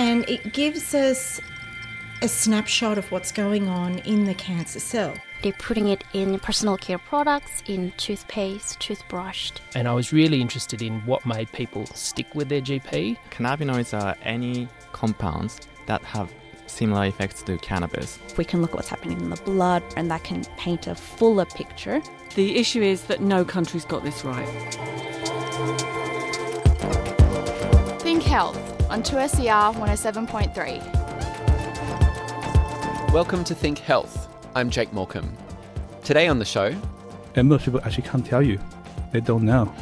and it gives us a snapshot of what's going on in the cancer cell. They're putting it in personal care products, in toothpaste, toothbrush. And I was really interested in what made people stick with their GP. Cannabinoids are any compounds that have similar effects to cannabis. We can look at what's happening in the blood, and that can paint a fuller picture. The issue is that no country's got this right. Think Health on 2SER 107.3. Welcome to Think Health. I'm Jake Morecambe. Today on the show, And most people actually can't tell you. They don't know.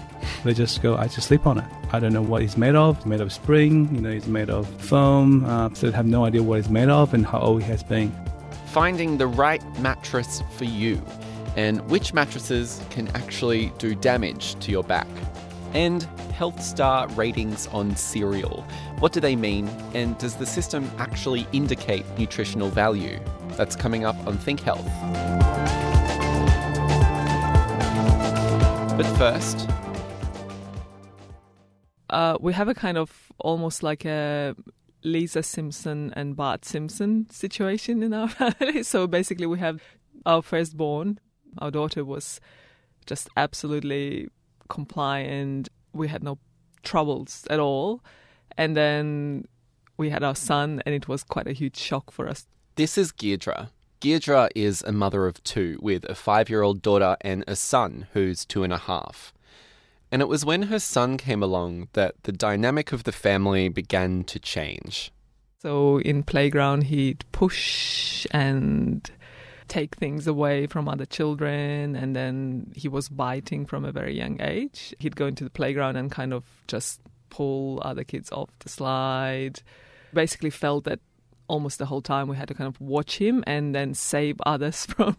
They just go, I just sleep on it. I don't know what it's made of. It's made of spring, you know, it's made of foam. Uh, so they have no idea what it's made of and how old it has been. finding the right mattress for you and which mattresses can actually do damage to your back. And health star ratings on cereal. What do they mean? And does the system actually indicate nutritional value? That's coming up on Think Health. But first, uh, we have a kind of almost like a Lisa Simpson and Bart Simpson situation in our family. So basically, we have our firstborn. Our daughter was just absolutely compliant. We had no troubles at all. And then we had our son, and it was quite a huge shock for us. this is Deirdre. Deirdre is a mother of two with a five year old daughter and a son who's two and a half. And it was when her son came along that the dynamic of the family began to change. So in playground, he'd push and take things away from other children, and then he was biting from a very young age. He'd go into the playground and kind of just pull other kids off the slide. Basically, felt that almost the whole time we had to kind of watch him and then save others from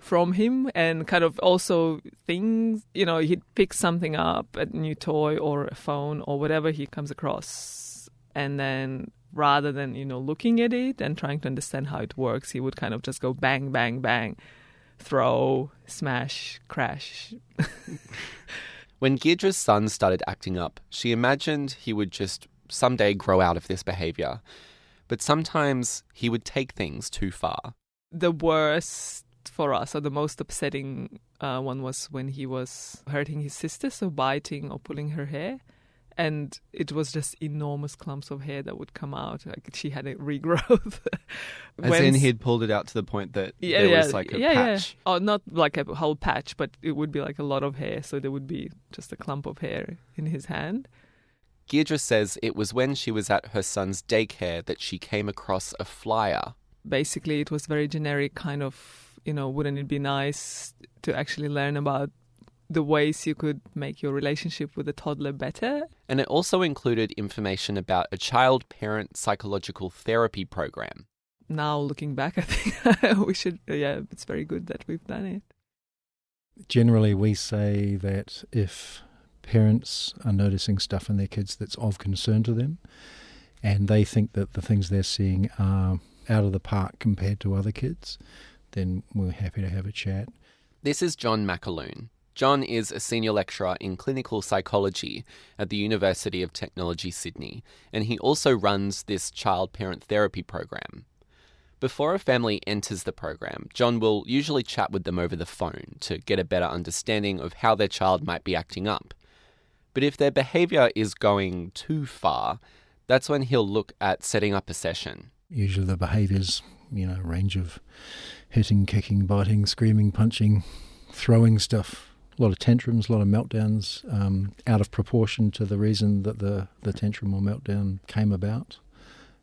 from him and kind of also things you know he'd pick something up a new toy or a phone or whatever he comes across and then rather than you know looking at it and trying to understand how it works he would kind of just go bang bang bang throw smash crash When Deirdre's son started acting up, she imagined he would just someday grow out of this behaviour. But sometimes he would take things too far. the worst for us or the most upsetting uh, one was when he was hurting his sister so biting or pulling her hair and it was just enormous clumps of hair that would come out like she had a regrowth As When in, he'd pulled it out to the point that yeah, there yeah, was like a yeah, patch. Yeah. Oh, not like a whole patch, but it would be like a lot of hair. So there would be just a clump of hair in his hand. Deirdre says it was when she was at her son's daycare that she came across a flyer. Basically, it was very generic, kind of, you know, wouldn't it be nice to actually learn about the ways you could make your relationship with a toddler better? And it also included information about a child parent psychological therapy program. Now, looking back, I think we should, yeah, it's very good that we've done it. Generally, we say that if parents are noticing stuff in their kids that's of concern to them, and they think that the things they're seeing are out of the park compared to other kids, then we're happy to have a chat. This is John McAloon. John is a senior lecturer in clinical psychology at the University of Technology, Sydney, and he also runs this child parent therapy program. Before a family enters the program, John will usually chat with them over the phone to get a better understanding of how their child might be acting up. But if their behaviour is going too far, that's when he'll look at setting up a session. Usually, the behaviours, you know, range of hitting, kicking, biting, screaming, punching, throwing stuff. A lot of tantrums, a lot of meltdowns, um, out of proportion to the reason that the, the tantrum or meltdown came about.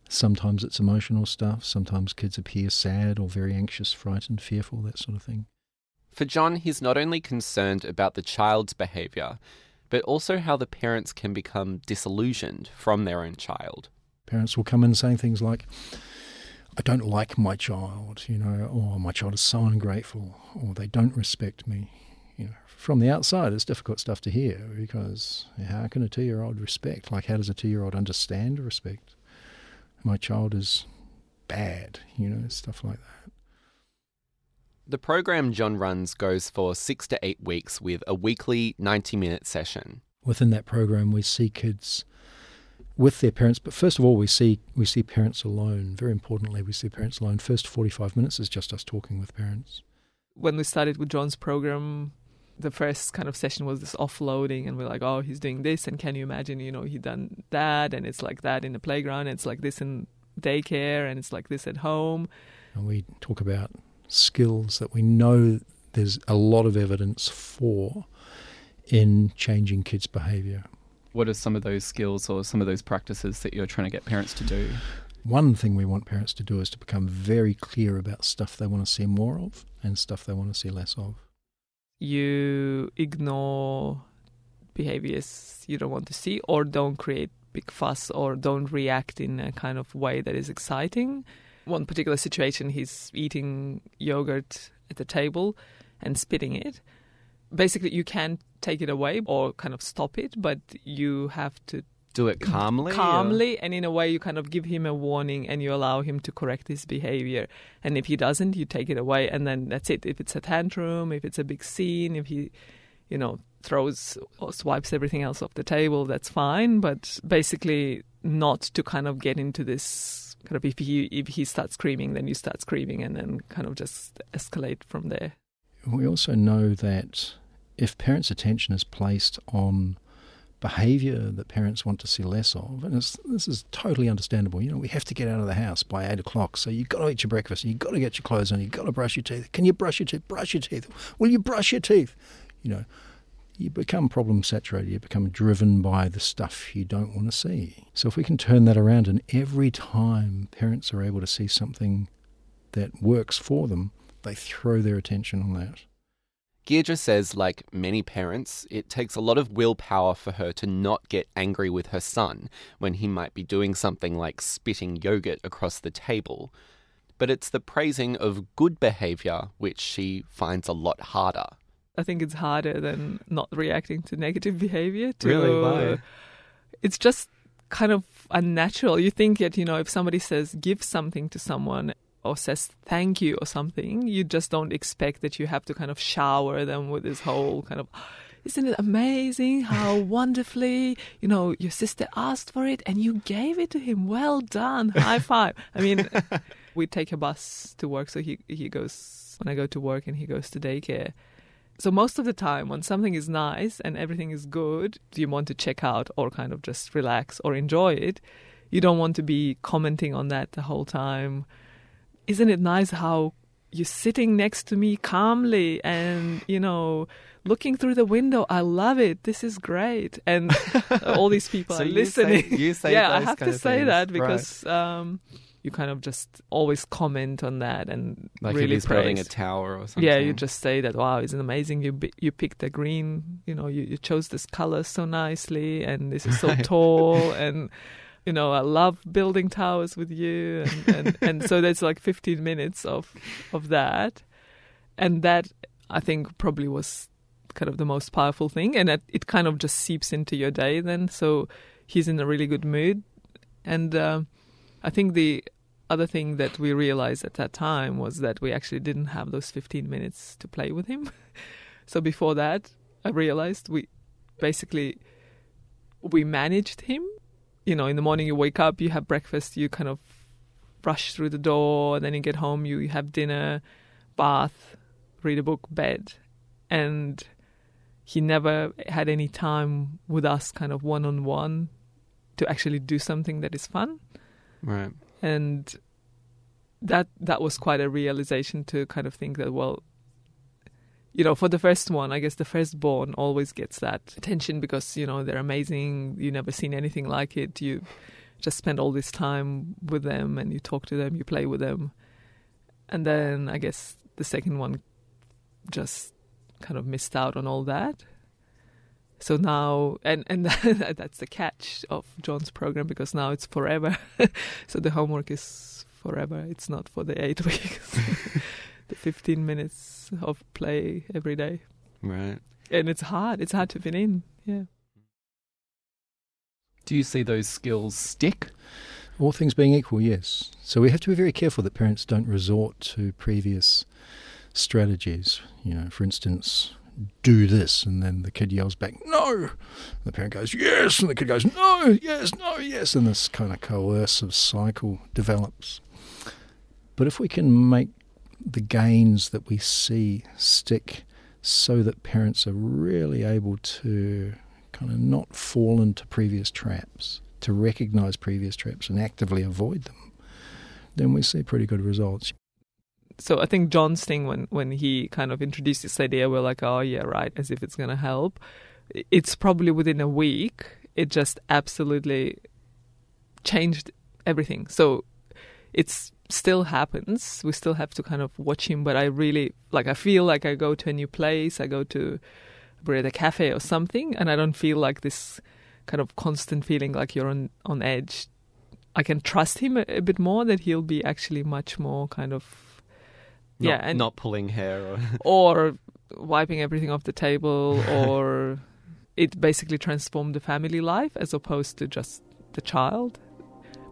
Sometimes it's emotional stuff. Sometimes kids appear sad or very anxious, frightened, fearful, that sort of thing. For John, he's not only concerned about the child's behaviour, but also how the parents can become disillusioned from their own child. Parents will come in saying things like, I don't like my child, you know, or my child is so ungrateful, or they don't respect me. You know, from the outside, it's difficult stuff to hear because how can a two year old respect? Like, how does a two year old understand respect? My child is bad, you know, stuff like that. The program John runs goes for six to eight weeks with a weekly 90 minute session. Within that program, we see kids with their parents. But first of all, we see we see parents alone. Very importantly, we see parents alone. First forty five minutes is just us talking with parents. When we started with John's program, the first kind of session was this offloading, and we're like, oh, he's doing this, and can you imagine, you know, he done that, and it's like that in the playground, it's like this in daycare, and it's like this at home. And we talk about skills that we know there's a lot of evidence for in changing kids' behaviour. What are some of those skills or some of those practices that you're trying to get parents to do? One thing we want parents to do is to become very clear about stuff they want to see more of and stuff they want to see less of. You ignore behaviors you don't want to see, or don't create big fuss, or don't react in a kind of way that is exciting. One particular situation, he's eating yogurt at the table and spitting it. Basically, you can take it away or kind of stop it, but you have to do it calmly. Calmly, or? and in a way, you kind of give him a warning and you allow him to correct his behavior. And if he doesn't, you take it away, and then that's it. If it's a tantrum, if it's a big scene, if he, you know, throws or swipes everything else off the table, that's fine. But basically, not to kind of get into this kind of if he if he starts screaming, then you start screaming, and then kind of just escalate from there. We also know that if parents' attention is placed on behaviour that parents want to see less of, and this is totally understandable. You know, we have to get out of the house by eight o'clock, so you've got to eat your breakfast, you've got to get your clothes on, you've got to brush your teeth. Can you brush your teeth? Brush your teeth. Will you brush your teeth? You know, you become problem saturated, you become driven by the stuff you don't want to see. So if we can turn that around, and every time parents are able to see something that works for them, they throw their attention on that. Deirdre says, like many parents, it takes a lot of willpower for her to not get angry with her son when he might be doing something like spitting yogurt across the table. But it's the praising of good behaviour which she finds a lot harder. I think it's harder than not reacting to negative behaviour. To, really? Why? It's just kind of unnatural. You think that, you know, if somebody says give something to someone or says thank you or something, you just don't expect that you have to kind of shower them with this whole kind of isn't it amazing how wonderfully you know your sister asked for it and you gave it to him? Well done high five. I mean we take a bus to work so he he goes when i go to work and he goes to daycare. So most of the time when something is nice and everything is good you want to check out or kind of just relax or enjoy it? You don't want to be commenting on that the whole time isn't it nice how you're sitting next to me calmly and you know looking through the window? I love it. This is great. And all these people so are listening say, you say yeah i have to say things. that because right. um, you kind of just always comment on that and like really if building a tower or something yeah you just say that wow it's amazing. You you picked the green you know you, you chose this color so nicely and this is so tall and you know, I love building towers with you, and, and, and so there's like 15 minutes of of that, and that I think probably was kind of the most powerful thing, and it, it kind of just seeps into your day then. So he's in a really good mood, and uh, I think the other thing that we realized at that time was that we actually didn't have those 15 minutes to play with him. so before that, I realized we basically we managed him you know, in the morning you wake up, you have breakfast, you kind of rush through the door, then you get home, you have dinner, bath, read a book, bed. And he never had any time with us kind of one on one to actually do something that is fun. Right. And that that was quite a realization to kind of think that well you know, for the first one, I guess the firstborn always gets that attention because, you know, they're amazing. You've never seen anything like it. You just spend all this time with them and you talk to them, you play with them. And then I guess the second one just kind of missed out on all that. So now, and, and that's the catch of John's program because now it's forever. so the homework is forever. It's not for the eight weeks the 15 minutes of play every day. Right. And it's hard. It's hard to fit in. Yeah. Do you see those skills stick? All things being equal, yes. So we have to be very careful that parents don't resort to previous strategies. You know, for instance, do this. And then the kid yells back, no. And the parent goes, yes. And the kid goes, no, yes, no, yes. And this kind of coercive cycle develops. But if we can make the gains that we see stick so that parents are really able to kind of not fall into previous traps, to recognize previous traps and actively avoid them, then we see pretty good results. So I think John's thing when when he kind of introduced this idea, we're like, oh yeah, right, as if it's going to help. It's probably within a week. It just absolutely changed everything. So it's still happens. We still have to kind of watch him, but I really like. I feel like I go to a new place. I go to we're cafe or something, and I don't feel like this kind of constant feeling like you're on on edge. I can trust him a, a bit more that he'll be actually much more kind of not, yeah, and not pulling hair or or wiping everything off the table or it basically transformed the family life as opposed to just the child.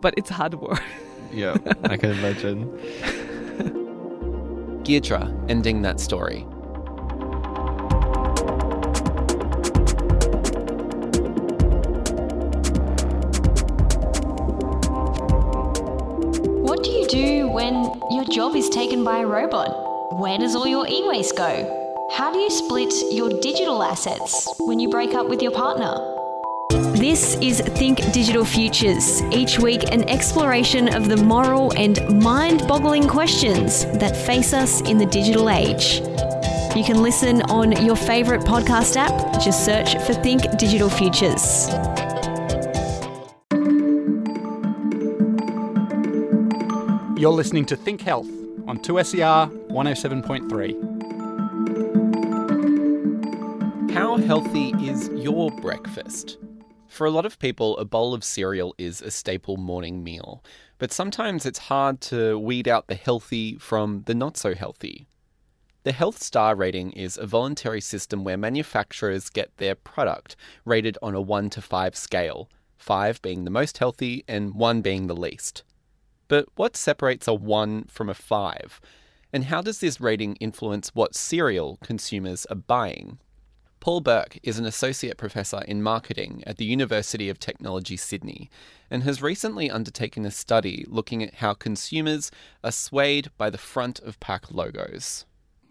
But it's hard work. yeah, I can imagine. Deirdre ending that story. What do you do when your job is taken by a robot? Where does all your e waste go? How do you split your digital assets when you break up with your partner? This is Think Digital Futures. Each week, an exploration of the moral and mind boggling questions that face us in the digital age. You can listen on your favourite podcast app. Just search for Think Digital Futures. You're listening to Think Health on 2SER 107.3. How healthy is your breakfast? For a lot of people, a bowl of cereal is a staple morning meal, but sometimes it's hard to weed out the healthy from the not so healthy. The Health Star rating is a voluntary system where manufacturers get their product rated on a 1 to 5 scale, 5 being the most healthy and 1 being the least. But what separates a 1 from a 5? And how does this rating influence what cereal consumers are buying? Paul Burke is an associate professor in marketing at the University of Technology Sydney and has recently undertaken a study looking at how consumers are swayed by the front of pack logos.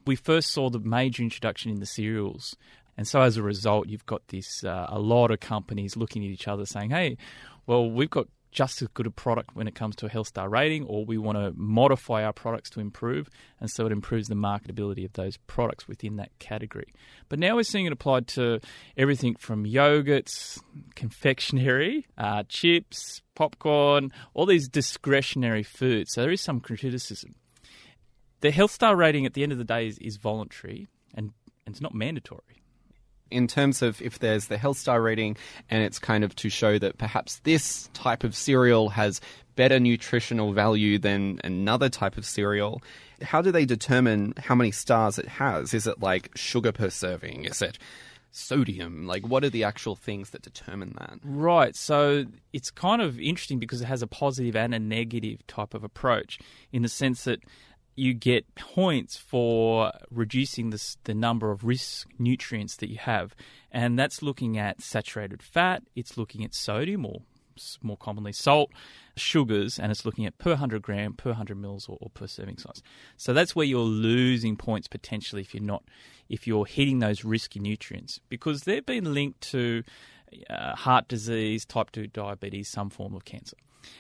We first saw the major introduction in the cereals. And so as a result, you've got this uh, a lot of companies looking at each other saying, hey, well, we've got just as good a product when it comes to a health star rating, or we want to modify our products to improve, and so it improves the marketability of those products within that category. But now we're seeing it applied to everything from yogurts, confectionery, uh, chips, popcorn, all these discretionary foods. So there is some criticism. The health star rating at the end of the day is, is voluntary and, and it's not mandatory in terms of if there's the health star rating and it's kind of to show that perhaps this type of cereal has better nutritional value than another type of cereal how do they determine how many stars it has? Is it like sugar per serving? Is it sodium? Like what are the actual things that determine that? Right. So it's kind of interesting because it has a positive and a negative type of approach in the sense that you get points for reducing the, the number of risk nutrients that you have. And that's looking at saturated fat, it's looking at sodium or more commonly salt, sugars, and it's looking at per 100 gram, per 100 mils, or, or, per serving size. So that's where you're losing points potentially if you're not, if you're hitting those risky nutrients because they've been linked to uh, heart disease, type 2 diabetes, some form of cancer.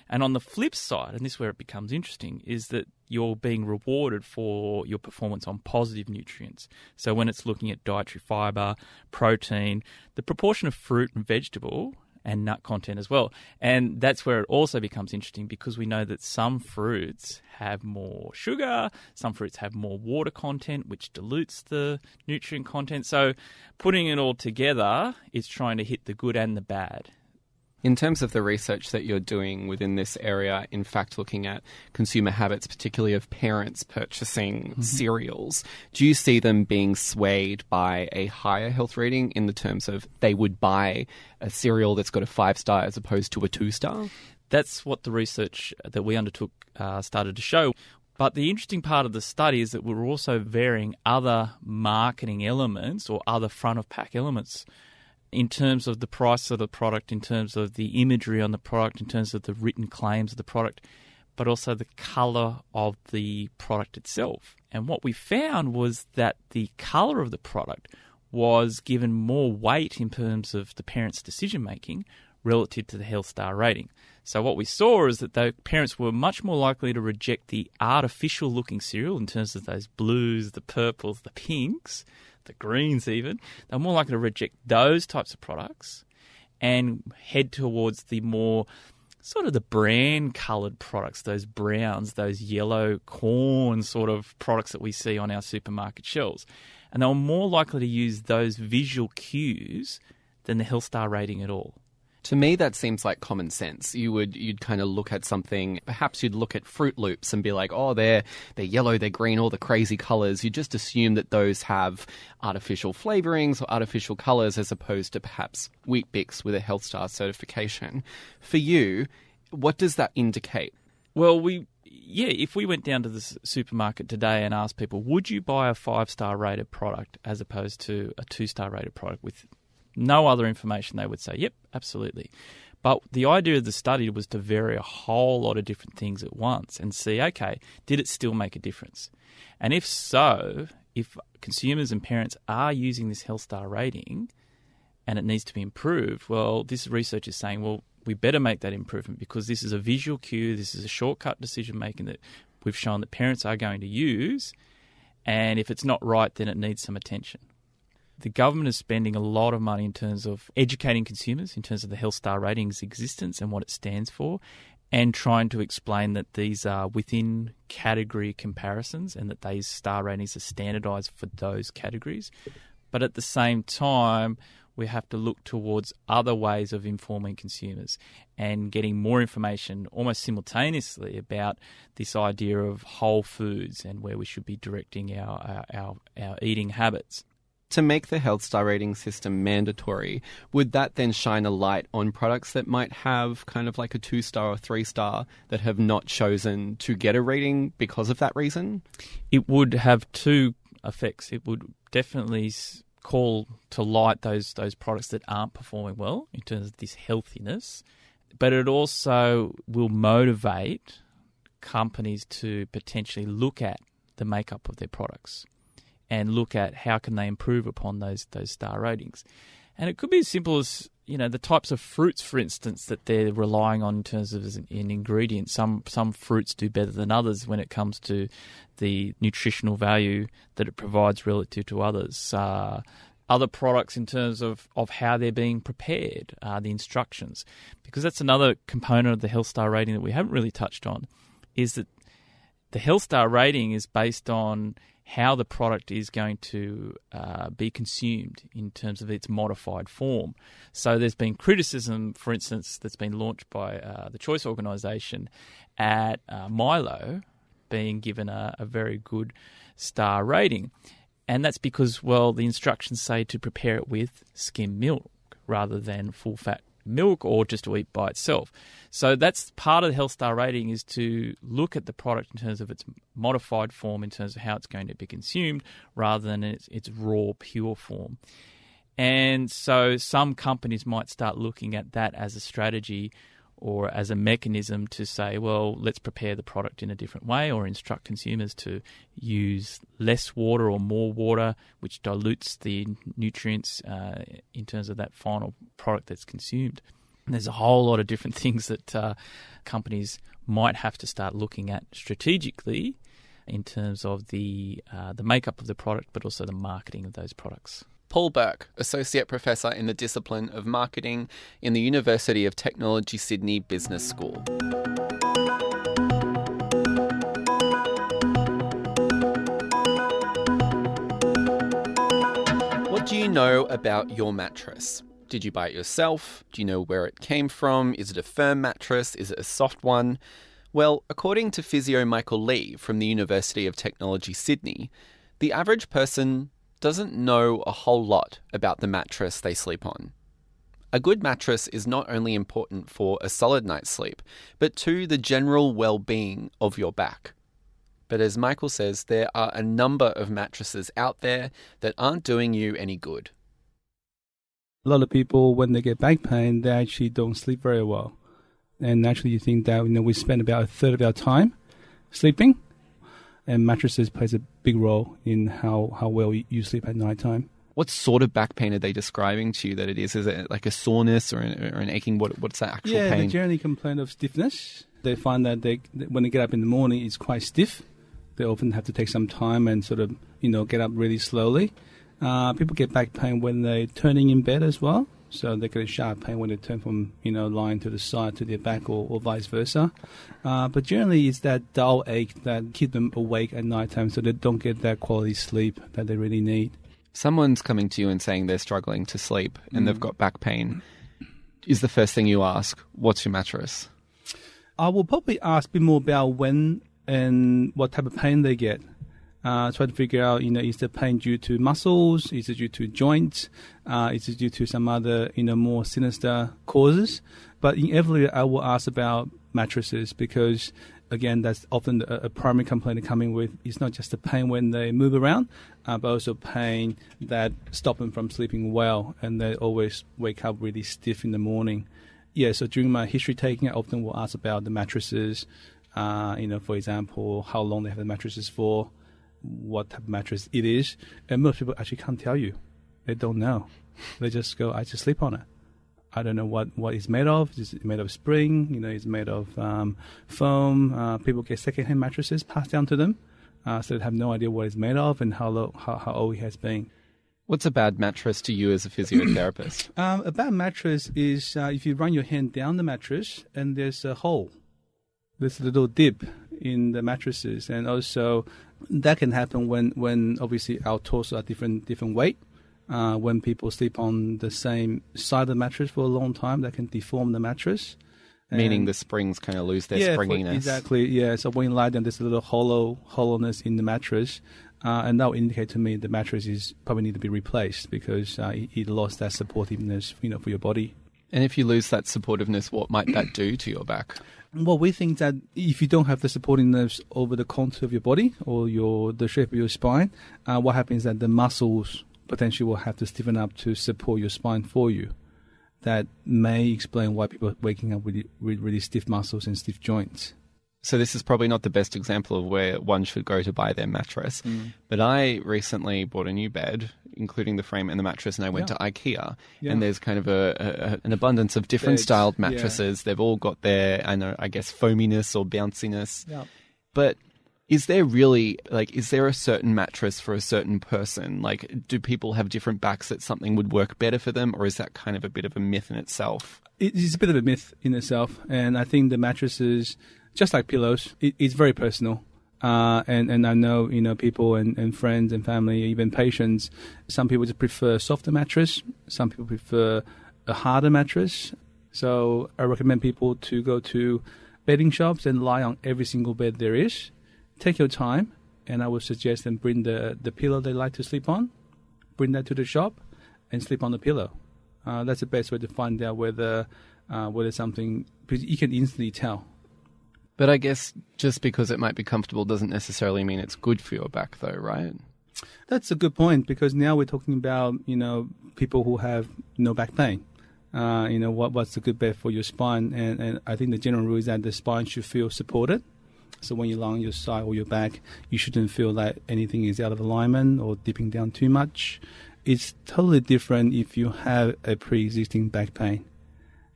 And on the flip side, and this is where it becomes interesting, is that you're being rewarded for your performance on positive nutrients. So when it's looking at dietary fiber, protein, the proportion of fruit and vegetable and nut content as well. And that's where it also becomes interesting because we know that some fruits have more sugar, some fruits have more water content, which dilutes the nutrient content. So putting it all together it's trying to hit the good and the bad. In terms of the research that you're doing within this area, in fact, looking at consumer habits, particularly of parents purchasing mm-hmm. cereals, do you see them being swayed by a higher health rating in the terms of they would buy a cereal that's got a five star as opposed to a two star? That's what the research that we undertook uh, started to show But the interesting part of the study is that we're also varying other marketing elements or other front of pack elements in terms of the price of the product, in terms of the imagery on the product, in terms of the written claims of the product, but also the colour of the product itself. And what we found was that the colour of the product was given more weight in terms of the parents' decision making relative to the health star rating. So what we saw is that the parents were much more likely to reject the artificial looking cereal in terms of those blues, the purples, the pinks, the greens even. They're more likely to reject those types of products and head towards the more sort of the brand coloured products, those browns, those yellow corn sort of products that we see on our supermarket shelves. And they were more likely to use those visual cues than the Health Star rating at all. To me, that seems like common sense. You would you'd kind of look at something. Perhaps you'd look at Froot Loops and be like, "Oh, they're they're yellow, they're green, all the crazy colors." You just assume that those have artificial flavorings or artificial colors, as opposed to perhaps Weet-Bix with a Health Star certification. For you, what does that indicate? Well, we yeah, if we went down to the supermarket today and asked people, would you buy a five star rated product as opposed to a two star rated product with no other information, they would say, yep, absolutely. But the idea of the study was to vary a whole lot of different things at once and see, okay, did it still make a difference? And if so, if consumers and parents are using this Health Star rating and it needs to be improved, well, this research is saying, well, we better make that improvement because this is a visual cue, this is a shortcut decision making that we've shown that parents are going to use. And if it's not right, then it needs some attention the government is spending a lot of money in terms of educating consumers, in terms of the Health Star Ratings existence and what it stands for, and trying to explain that these are within category comparisons and that these star ratings are standardized for those categories. But at the same time, we have to look towards other ways of informing consumers and getting more information almost simultaneously about this idea of whole foods and where we should be directing our, our, our, our eating habits to make the health star rating system mandatory, would that then shine a light on products that might have kind of like a two star or three star that have not chosen to get a rating because of that reason? It would have two effects. It would definitely call to light those those products that aren't performing well in terms of this healthiness, but it also will motivate companies to potentially look at the makeup of their products and look at how can they improve upon those those star ratings. And it could be as simple as you know the types of fruits, for instance, that they're relying on in terms of an, an ingredient. Some some fruits do better than others when it comes to the nutritional value that it provides relative to others. Uh, other products in terms of, of how they're being prepared, uh, the instructions, because that's another component of the Health Star rating that we haven't really touched on, is that the Health Star rating is based on how the product is going to uh, be consumed in terms of its modified form. So there's been criticism, for instance, that's been launched by uh, the Choice Organisation at uh, Milo being given a, a very good star rating. And that's because, well, the instructions say to prepare it with skim milk rather than full fat milk or just to eat by itself. So that's part of the Health Star rating is to look at the product in terms of its modified form, in terms of how it's going to be consumed, rather than its, its raw, pure form. And so some companies might start looking at that as a strategy or as a mechanism to say, well, let's prepare the product in a different way or instruct consumers to use less water or more water, which dilutes the nutrients uh, in terms of that final product that's consumed. And there's a whole lot of different things that uh, companies might have to start looking at strategically in terms of the uh, the makeup of the product, but also the marketing of those products. Paul Burke, Associate Professor in the discipline of Marketing in the University of Technology Sydney Business School. What do you know about your mattress? Did you buy it yourself? Do you know where it came from? Is it a firm mattress? Is it a soft one? Well, according to physio Michael Lee from the University of Technology Sydney, the average person doesn't know a whole lot about the mattress they sleep on. A good mattress is not only important for a solid night's sleep, but to the general well being of your back. But as Michael says, there are a number of mattresses out there that aren't doing you any good. A lot of people, when they get back pain, they actually don't sleep very well. And naturally, you think that you know we spend about a third of our time sleeping, and mattresses plays a big role in how, how well you sleep at night time. What sort of back pain are they describing to you that it is? Is it like a soreness or an, or an aching? What, what's that actual yeah, pain? they generally complain of stiffness. They find that they when they get up in the morning, it's quite stiff. They often have to take some time and sort of you know get up really slowly. Uh, people get back pain when they're turning in bed as well. So they get a sharp pain when they turn from you know lying to the side to their back or, or vice versa. Uh, but generally, it's that dull ache that keep them awake at night time, so they don't get that quality sleep that they really need. Someone's coming to you and saying they're struggling to sleep and Mm. they've got back pain. Is the first thing you ask, "What's your mattress?" I will probably ask a bit more about when and what type of pain they get. Uh, try to figure out, you know, is the pain due to muscles? Is it due to joints? Uh, is it due to some other, you know, more sinister causes? But inevitably, I will ask about mattresses because, again, that's often a, a primary complaint they're coming with. It's not just the pain when they move around, uh, but also pain that stop them from sleeping well, and they always wake up really stiff in the morning yeah, so during my history taking, I often will ask about the mattresses. Uh, you know, for example, how long they have the mattresses for, what type of mattress it is, and most people actually can't tell you. They don't know. They just go, I just sleep on it. I don't know what, what it's made of. Is it made of spring? You know, it's made of um, foam. Uh, people get secondhand mattresses passed down to them, uh, so they have no idea what it's made of and how low, how, how old it has been. What's a bad mattress to you as a physiotherapist? Um, a bad mattress is uh, if you run your hand down the mattress and there's a hole, there's a little dip in the mattresses, and also that can happen when, when obviously our torso are different different weight. Uh, when people sleep on the same side of the mattress for a long time, that can deform the mattress. Meaning the springs kind of lose their yeah, springiness. exactly. Yeah. So when you lie down, there's a little hollow hollowness in the mattress, uh, and that will indicate to me the mattress is probably need to be replaced because uh, it, it lost that supportiveness, you know, for your body. And if you lose that supportiveness, what might that do to your back? Well, we think that if you don't have the supporting nerves over the contour of your body or your the shape of your spine, uh, what happens is that the muscles potentially will have to stiffen up to support your spine for you. That may explain why people are waking up with, with really stiff muscles and stiff joints. So this is probably not the best example of where one should go to buy their mattress. Mm. But I recently bought a new bed, including the frame and the mattress, and I went Yeah. to IKEA. Yeah. And there's kind of a, a an abundance of different Beds, styled yeah. mattresses. They've all got their, I know, I guess, foaminess or bounciness. Yeah. But is there really like is there a certain mattress for a certain person? Like, do people have different backs that something would work better for them, or is that kind of a bit of a myth in itself? It is a bit of a myth in itself, and I think the mattresses, just like pillows, it, it's very personal. Uh, and and I know you know people and, and friends and family, even patients. Some people just prefer softer mattress. Some people prefer a harder mattress. So I recommend people to go to bedding shops and lie on every single bed there is. Take your time, and I would suggest them bring the the pillow they like to sleep on, bring that to the shop, and sleep on the pillow. Uh, that's the best way to find out whether uh, whether something because you can instantly tell. But I guess just because it might be comfortable doesn't necessarily mean it's good for your back, though, right? That's a good point because now we're talking about you know people who have no back pain. Uh, you know what what's a good bed for your spine, and, and I think the general rule is that the spine should feel supported. So when you lie on your side or your back, you shouldn't feel that anything is out of alignment or dipping down too much. It's totally different if you have a pre-existing back pain,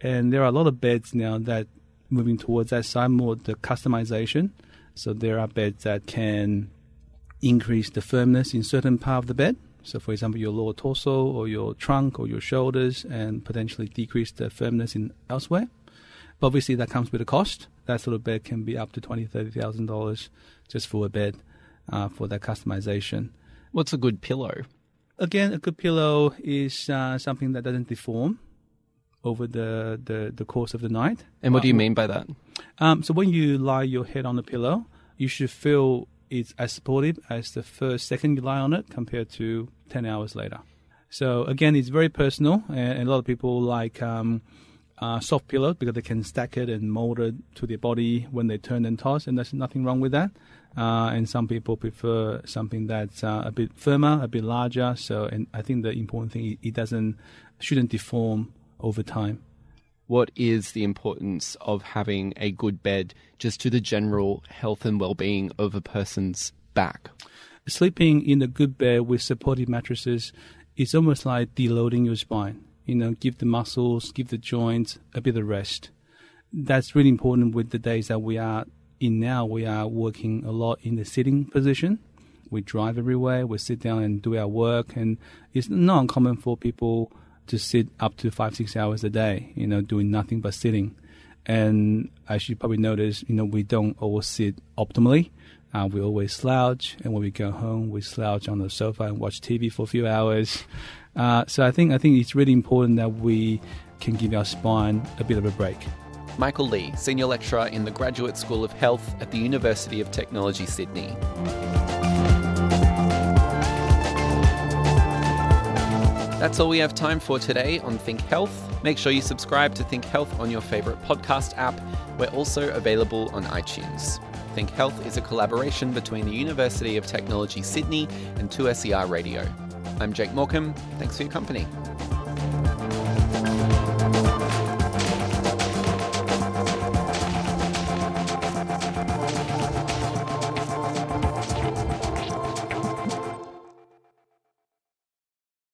and there are a lot of beds now that moving towards that side more the customization. So there are beds that can increase the firmness in certain part of the bed. So, for example, your lower torso or your trunk or your shoulders, and potentially decrease the firmness in elsewhere. But obviously, that comes with a cost. That sort of bed can be up to twenty, thirty thousand dollars just for a bed uh, for that customization. What's a good pillow? Again, a good pillow is uh, something that doesn't deform over the, the, the course of the night. And what do you Uh, mean by that? um, so when you lie your head on the pillow, you should feel it's as supportive as the first second you lie on it compared to 10 hours later. So again, it's very personal, and, and a lot of people like um, uh, soft pillow because they can stack it and mold it to their body when they turn and toss, and there's nothing wrong with that. Uh, and some people prefer something that's uh, a bit firmer, a bit larger. So, and I think the important thing it doesn't shouldn't deform over time. What is the importance of having a good bed just to the general health and well-being of a person's back? Sleeping in a good bed with supportive mattresses is almost like deloading your spine. You know, give the muscles, give the joints a bit of rest. That's really important with the days that we are in now. We are working a lot in the sitting position. We drive everywhere. We sit down and do our work, and it's not uncommon for people to sit up to five, six hours a day. You know, doing nothing but sitting. And as you probably notice, you know, we don't always sit optimally. Uh, we always slouch, and when we go home, we slouch on the sofa and watch TV for a few hours. Uh, so I think I think it's really important that we can give our spine a bit of a break. Michael Lee, Senior Lecturer in the Graduate School of Health at the University of Technology, Sydney. That's all we have time for today on Think Health. Make sure you subscribe to Think Health on your favourite podcast app. We're also available on iTunes. Think Health is a collaboration between the University of Technology Sydney and 2SER Radio. I'm Jake Morecambe. Thanks for your company.